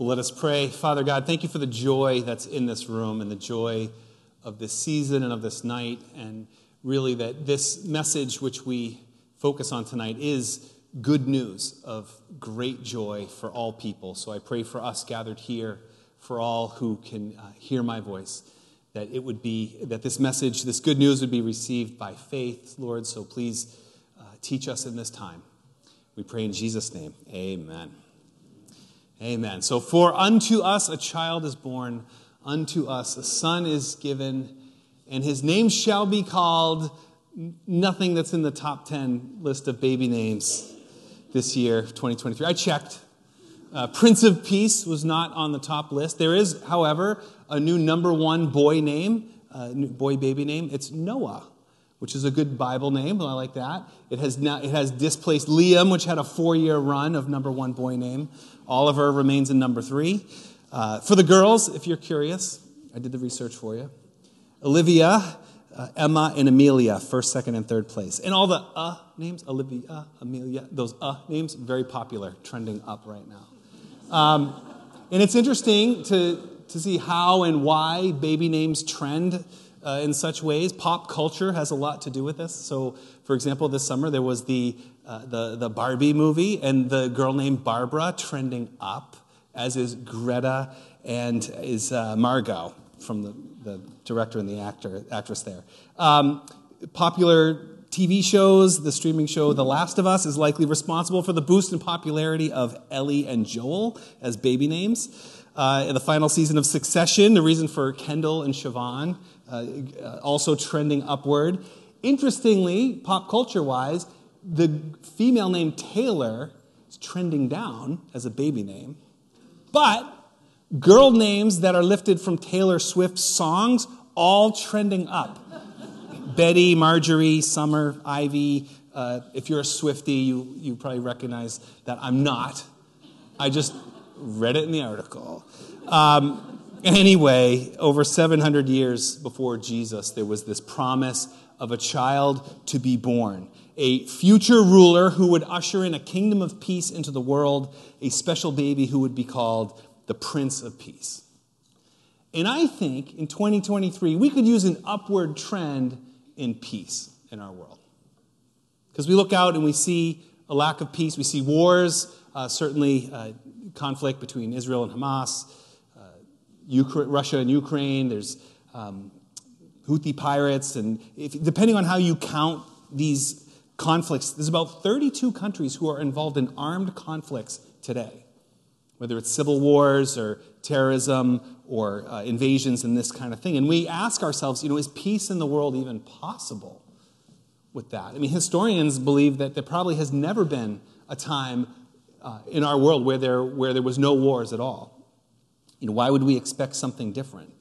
Well, let us pray. Father God, thank you for the joy that's in this room and the joy of this season and of this night. And really, that this message which we focus on tonight is good news of great joy for all people. So I pray for us gathered here, for all who can uh, hear my voice, that it would be, that this message, this good news would be received by faith, Lord. So please uh, teach us in this time. We pray in Jesus' name. Amen. Amen. So, for unto us a child is born, unto us a son is given, and his name shall be called nothing that's in the top 10 list of baby names this year, 2023. I checked. Uh, Prince of Peace was not on the top list. There is, however, a new number one boy name, uh, boy baby name. It's Noah, which is a good Bible name. I like that. It has now it has displaced Liam, which had a four year run of number one boy name. Oliver remains in number three. Uh, for the girls, if you're curious, I did the research for you. Olivia, uh, Emma, and Amelia, first, second, and third place. And all the uh names, Olivia, Amelia, those uh names, very popular, trending up right now. Um, and it's interesting to, to see how and why baby names trend uh, in such ways. Pop culture has a lot to do with this. So, for example, this summer there was the uh, the, the Barbie movie, and the girl named Barbara trending up, as is Greta and is uh, Margot from the, the director and the actor, actress there. Um, popular TV shows, the streaming show The Last of Us is likely responsible for the boost in popularity of Ellie and Joel as baby names. Uh, in the final season of Succession, the reason for Kendall and Siobhan also trending upward. Interestingly, pop culture wise, the female name Taylor is trending down as a baby name, but girl names that are lifted from Taylor Swift's songs all trending up. Betty, Marjorie, Summer, Ivy. Uh, if you're a Swifty, you, you probably recognize that I'm not. I just read it in the article. Um, anyway, over 700 years before Jesus, there was this promise of a child to be born a future ruler who would usher in a kingdom of peace into the world, a special baby who would be called the Prince of Peace. And I think in 2023, we could use an upward trend in peace in our world. Because we look out and we see a lack of peace, we see wars, uh, certainly uh, conflict between Israel and Hamas, Ukraine, Russia and Ukraine, there's um, Houthi pirates, and if, depending on how you count these conflicts. There's about 32 countries who are involved in armed conflicts today, whether it's civil wars or terrorism or uh, invasions and this kind of thing. And we ask ourselves, you know, is peace in the world even possible with that? I mean, historians believe that there probably has never been a time uh, in our world where there, where there was no wars at all. You know, why would we expect something different?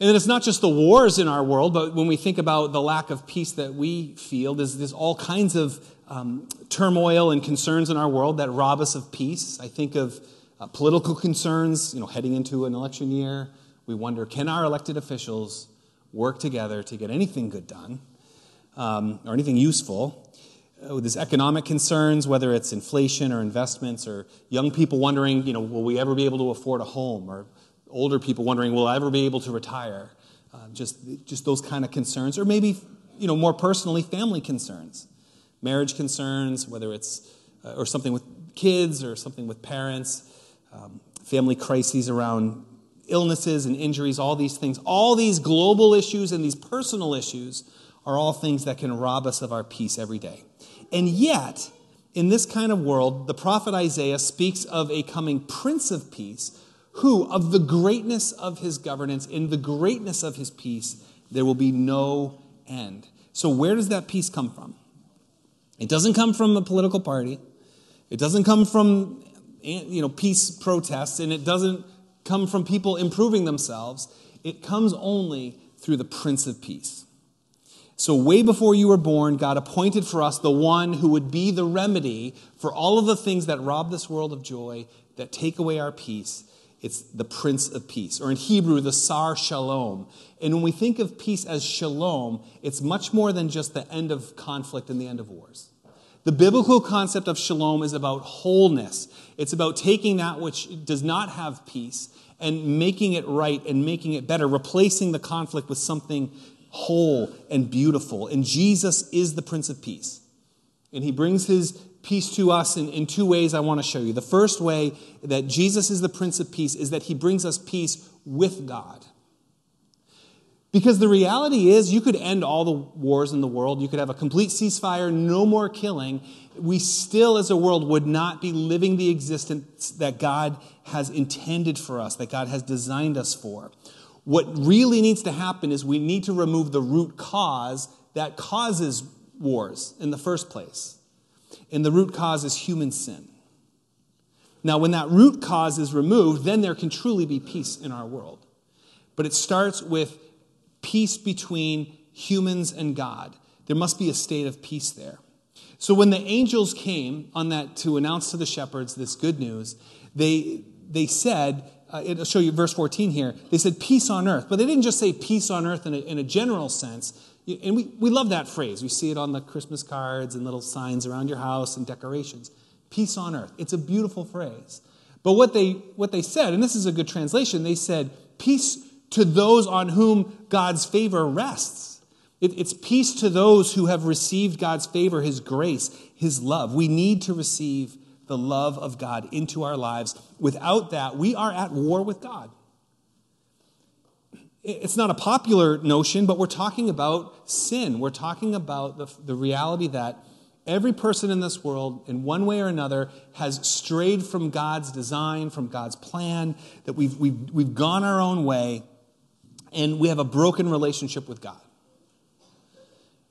And then it's not just the wars in our world, but when we think about the lack of peace that we feel, there's, there's all kinds of um, turmoil and concerns in our world that rob us of peace. I think of uh, political concerns, you know, heading into an election year. We wonder, can our elected officials work together to get anything good done um, or anything useful? Uh, there's economic concerns, whether it's inflation or investments, or young people wondering, you know, will we ever be able to afford a home or older people wondering, will I ever be able to retire? Uh, just, just those kind of concerns. Or maybe, you know, more personally, family concerns, marriage concerns, whether it's, uh, or something with kids or something with parents, um, family crises around illnesses and injuries, all these things. All these global issues and these personal issues are all things that can rob us of our peace every day. And yet, in this kind of world, the prophet Isaiah speaks of a coming Prince of Peace who, of the greatness of his governance, in the greatness of his peace, there will be no end. So, where does that peace come from? It doesn't come from a political party. It doesn't come from you know, peace protests, and it doesn't come from people improving themselves. It comes only through the Prince of Peace. So, way before you were born, God appointed for us the one who would be the remedy for all of the things that rob this world of joy, that take away our peace, it's the Prince of Peace, or in Hebrew, the Sar Shalom. And when we think of peace as shalom, it's much more than just the end of conflict and the end of wars. The biblical concept of shalom is about wholeness. It's about taking that which does not have peace and making it right and making it better, replacing the conflict with something whole and beautiful. And Jesus is the Prince of Peace. And he brings his peace to us in, in two ways I want to show you. The first way that Jesus is the Prince of Peace is that he brings us peace with God. Because the reality is, you could end all the wars in the world, you could have a complete ceasefire, no more killing. We still, as a world, would not be living the existence that God has intended for us, that God has designed us for. What really needs to happen is we need to remove the root cause that causes wars in the first place. And the root cause is human sin. Now, when that root cause is removed, then there can truly be peace in our world. But it starts with peace between humans and God. There must be a state of peace there. So when the angels came on that to announce to the shepherds this good news, they, they said, uh, it'll show you verse 14 here, they said peace on earth. But they didn't just say peace on earth in a, in a general sense. And we, we love that phrase. We see it on the Christmas cards and little signs around your house and decorations. Peace on earth. It's a beautiful phrase. But what they, what they said, and this is a good translation, they said, peace to those on whom God's favor rests. It, it's peace to those who have received God's favor, His grace, His love. We need to receive the love of God into our lives. Without that, we are at war with God. It's not a popular notion, but we're talking about sin. We're talking about the, the reality that every person in this world, in one way or another, has strayed from God's design, from God's plan, that we've, we've, we've gone our own way and we have a broken relationship with God.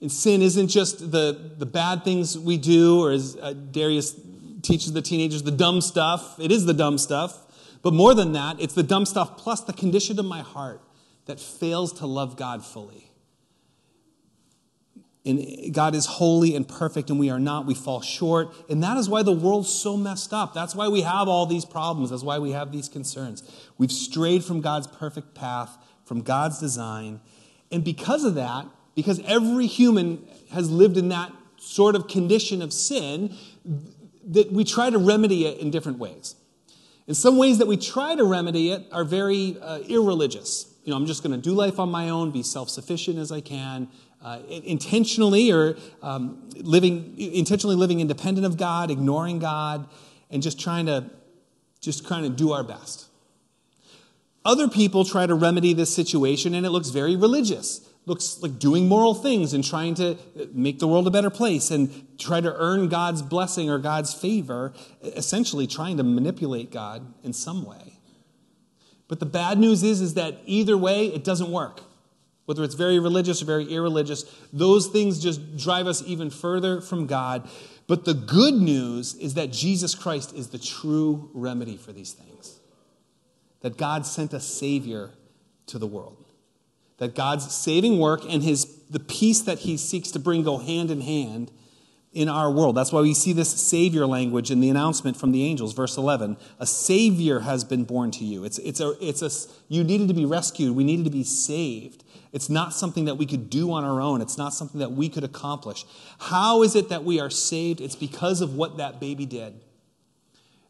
And sin isn't just the, the bad things we do, or as uh, Darius teaches the teenagers, the dumb stuff. It is the dumb stuff. But more than that, it's the dumb stuff plus the condition of my heart that fails to love God fully. And God is holy and perfect, and we are not. We fall short. And that is why the world's so messed up. That's why we have all these problems. That's why we have these concerns. We've strayed from God's perfect path, from God's design. And because of that, because every human has lived in that sort of condition of sin, that we try to remedy it in different ways. In some ways that we try to remedy it are very uh, irreligious. You know, I'm just going to do life on my own, be self sufficient as I can, uh, intentionally or um, living intentionally living independent of God, ignoring God, and just trying to just trying to do our best. Other people try to remedy this situation, and it looks very religious. Looks like doing moral things and trying to uh, make the world a better place and try to earn God's blessing or God's favor, essentially trying to manipulate God in some way. But the bad news is, is that either way, it doesn't work. Whether it's very religious or very irreligious, those things just drive us even further from God. But the good news is that Jesus Christ is the true remedy for these things that God sent a Savior to the world. That God's saving work and his, the peace that he seeks to bring go hand in hand in our world. That's why we see this Savior language in the announcement from the angels, verse 11. A Savior has been born to you. It's, it's, a, it's a, you needed to be rescued. We needed to be saved. It's not something that we could do on our own. It's not something that we could accomplish. How is it that we are saved? It's because of what that baby did.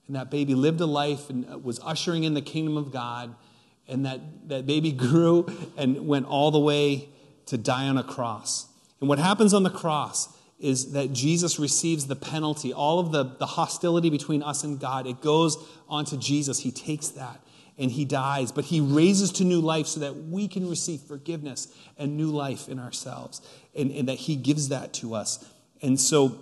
And that baby lived a life and was ushering in the kingdom of God. And that, that baby grew and went all the way to die on a cross. And what happens on the cross is that Jesus receives the penalty, all of the, the hostility between us and God. It goes onto Jesus. He takes that and he dies, but he raises to new life so that we can receive forgiveness and new life in ourselves, and, and that he gives that to us. And so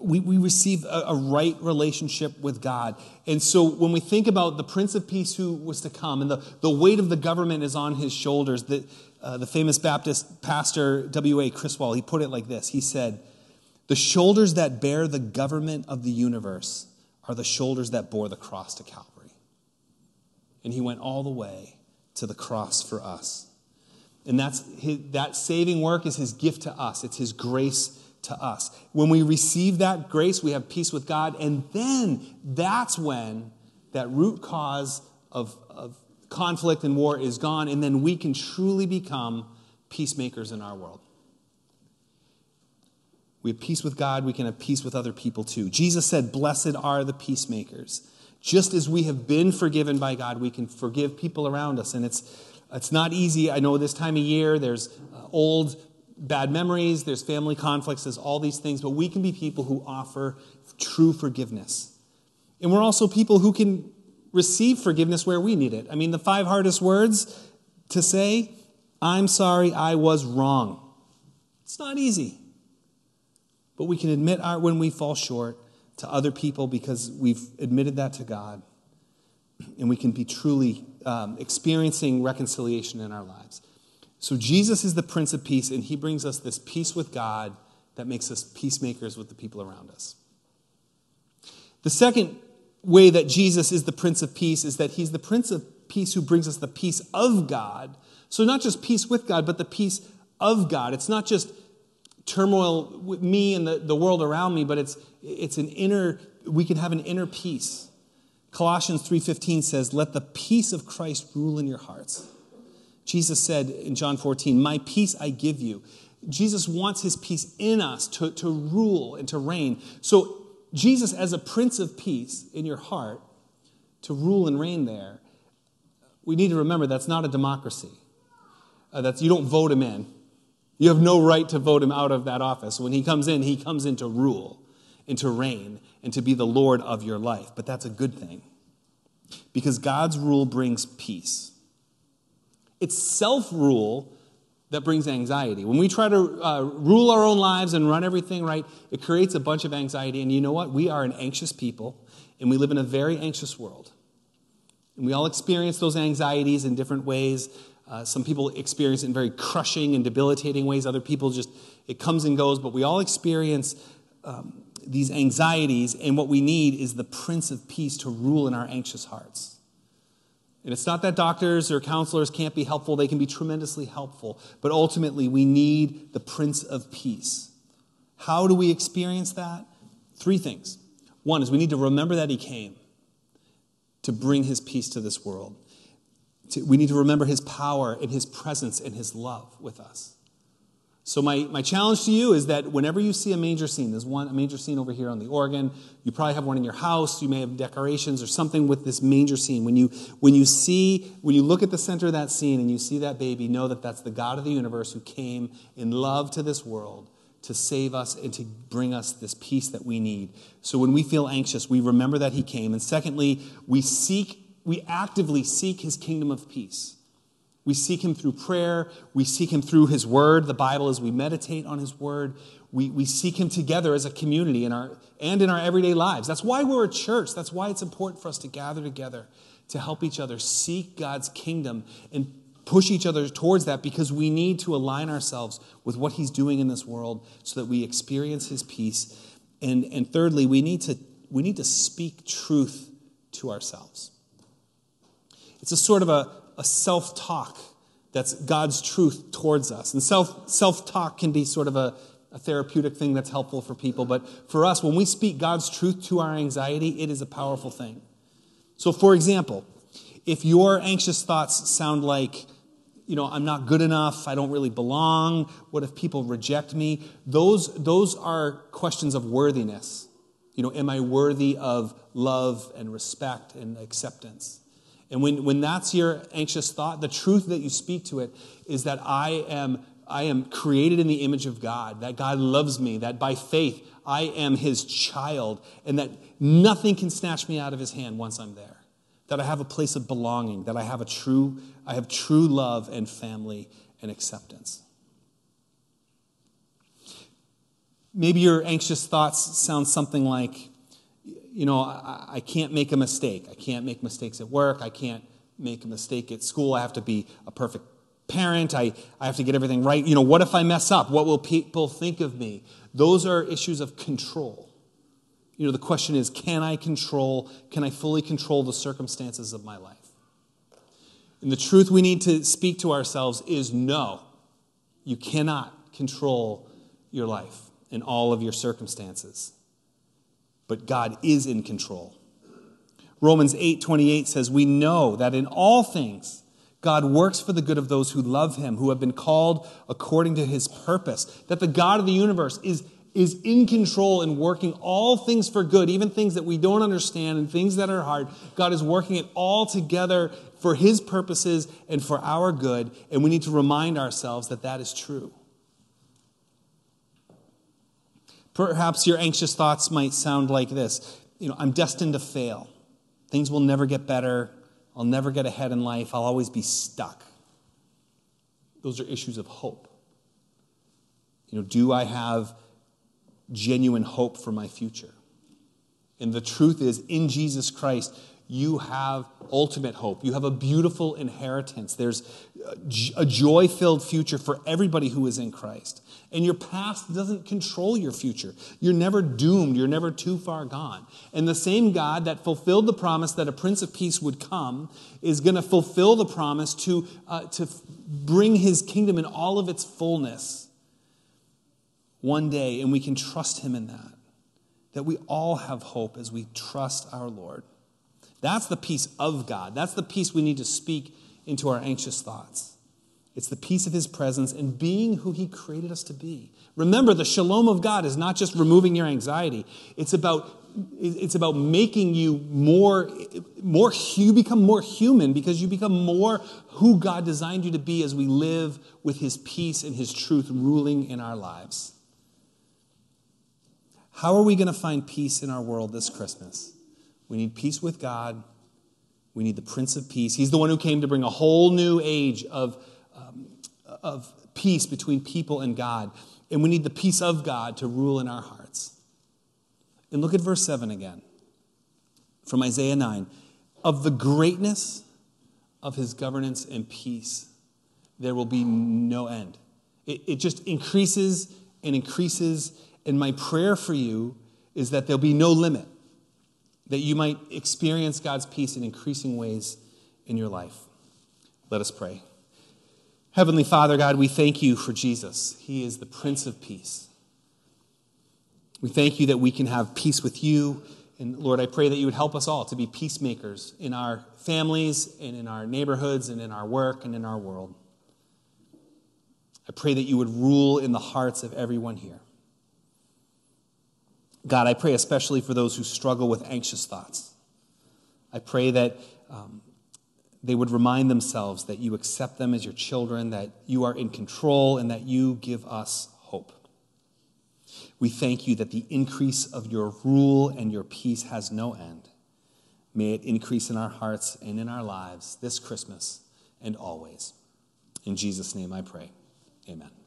we, we receive a, a, right relationship with God. And so when we think about the Prince of Peace who was to come, and the, the weight of the government is on his shoulders, the, uh, the famous Baptist pastor W.A. Criswell, he put it like this He said, The shoulders that bear the government of the universe are the shoulders that bore the cross to Calvary. And he went all the way to the cross for us. And that's his, that saving work is his gift to us, it's his grace to us. When we receive that grace, we have peace with God, and then that's when that root cause of, of conflict and war is gone, and then we can truly become peacemakers in our world. we have peace with God, we can have peace with other people too. Jesus said, Blessed are the peacemakers. Just as we have been forgiven by God, we can forgive people around us. And it's, it's not easy. I know this time of year, there's uh, old bad memories, there's family conflicts, there's all these things, but we can be people who offer true forgiveness. And we're also people who can receive forgiveness where we need it. I mean, the five hardest words to say, I'm sorry, I was wrong. It's not easy. But we can admit our, when we fall short to other people because we've admitted that to God. And we can be truly um, experiencing reconciliation in our lives. So Jesus is the Prince of Peace, and he brings us this peace with God that makes us peacemakers with the people around us. The second way that Jesus is the Prince of Peace is that he's the Prince of Peace who brings us the peace of God. So, not just peace with God, but the peace of God. It's not just turmoil with me and the, the world around me, but it's, it's an inner, we can have an inner peace. Colossians 3.15 says, let the peace of Christ rule in your hearts. Jesus said in John 14, my peace I give you. Jesus wants his peace in us to, to rule and to reign. So Jesus, as a prince of peace in your heart, to rule and reign there, we need to remember that's not a democracy. Uh, that's, you don't vote him in. You have no right to vote him out of that office. When he comes in, he comes in to rule and to reign and to be the Lord of your life. But that's a good thing because God's rule brings peace. It's self rule that brings anxiety. When we try to uh, rule our own lives and run everything right, it creates a bunch of anxiety. And you know what? We are an anxious people, and we live in a very anxious world. And we all experience those anxieties in different ways. Uh, some people experience it in very crushing and debilitating ways. Other people just, it comes and goes. But we all experience um, these anxieties, and what we need is the Prince of Peace to rule in our anxious hearts. And it's not that doctors or counselors can't be helpful, they can be tremendously helpful. But ultimately, we need the Prince of Peace. How do we experience that? Three things. One is we need to remember that He came to bring His peace to this world. We need to remember His power and His presence and His love with us. So, my, my challenge to you is that whenever you see a manger scene, there's one a manger scene over here on the organ. You probably have one in your house. You may have decorations or something with this manger scene. When you, when you see, when you look at the center of that scene and you see that baby, know that that's the God of the universe who came in love to this world to save us and to bring us this peace that we need. So, when we feel anxious, we remember that He came. And secondly, we seek, we actively seek His kingdom of peace. We seek him through prayer. We seek him through his word, the Bible, as we meditate on his word. We, we seek him together as a community in our, and in our everyday lives. That's why we're a church. That's why it's important for us to gather together to help each other seek God's kingdom and push each other towards that because we need to align ourselves with what he's doing in this world so that we experience his peace. And, and thirdly, we need, to, we need to speak truth to ourselves. It's a sort of a, a self talk that's God's truth towards us. And self self talk can be sort of a, a therapeutic thing that's helpful for people. But for us, when we speak God's truth to our anxiety, it is a powerful thing. So, for example, if your anxious thoughts sound like, you know, I'm not good enough, I don't really belong, what if people reject me? Those, those are questions of worthiness. You know, am I worthy of love and respect and acceptance? And when, when that's your anxious thought, the truth that you speak to it is that I am, I am created in the image of God, that God loves me, that by faith I am his child, and that nothing can snatch me out of his hand once I'm there. That I have a place of belonging, that I have a true, I have true love and family and acceptance. Maybe your anxious thoughts sound something like, you know, I, I can't make a mistake. I can't make mistakes at work. I can't make a mistake at school. I have to be a perfect parent. I, I have to get everything right. You know, what if I mess up? What will people think of me? Those are issues of control. You know, the question is can I control, can I fully control the circumstances of my life? And the truth we need to speak to ourselves is no, you cannot control your life and all of your circumstances but God is in control. Romans 8:28 says, "We know that in all things God works for the good of those who love him, who have been called according to his purpose." That the God of the universe is is in control and working all things for good, even things that we don't understand and things that are hard. God is working it all together for His purposes and for our good, and we need to remind ourselves that that is true. Perhaps your anxious thoughts might sound like this You know, I'm destined to fail. Things will never get better. I'll never get ahead in life. I'll always be stuck. Those are issues of hope. You know, do I have genuine hope for my future? And the truth is, in Jesus Christ, you have ultimate hope. You have a beautiful inheritance. There's a joy filled future for everybody who is in Christ. And your past doesn't control your future. You're never doomed. You're never too far gone. And the same God that fulfilled the promise that a Prince of Peace would come is going to fulfill the promise to, uh, to bring his kingdom in all of its fullness one day. And we can trust him in that. That we all have hope as we trust our Lord. That's the peace of God. That's the peace we need to speak into our anxious thoughts. It's the peace of his presence and being who he created us to be. Remember, the shalom of God is not just removing your anxiety. It's about it's about making you more more you become more human because you become more who God designed you to be as we live with his peace and his truth ruling in our lives. How are we going to find peace in our world this Christmas? We need peace with God. We need the Prince of Peace. He's the one who came to bring a whole new age of, of peace between people and God. And we need the peace of God to rule in our hearts. And look at verse 7 again from Isaiah 9. Of the greatness of his governance and peace, there will be no end. It, it just increases and increases. And my prayer for you is that there'll be no limit that you might experience God's peace in increasing ways in your life. Let us pray. Heavenly Father, God, we thank you for Jesus. He is the Prince of Peace. We thank you that we can have peace with you. And Lord, I pray that you would help us all to be peacemakers in our families and in our neighborhoods and in our work and in our world. I pray that you would rule in the hearts of everyone here. God, I pray especially for those who struggle with anxious thoughts. I pray that um, they would remind themselves that you accept them as your children, that you are in control, and that you give us hope. We thank you that the increase of your rule and your peace has no end. May it increase in our hearts and in our lives this Christmas and always. In Jesus' name I pray. Amen.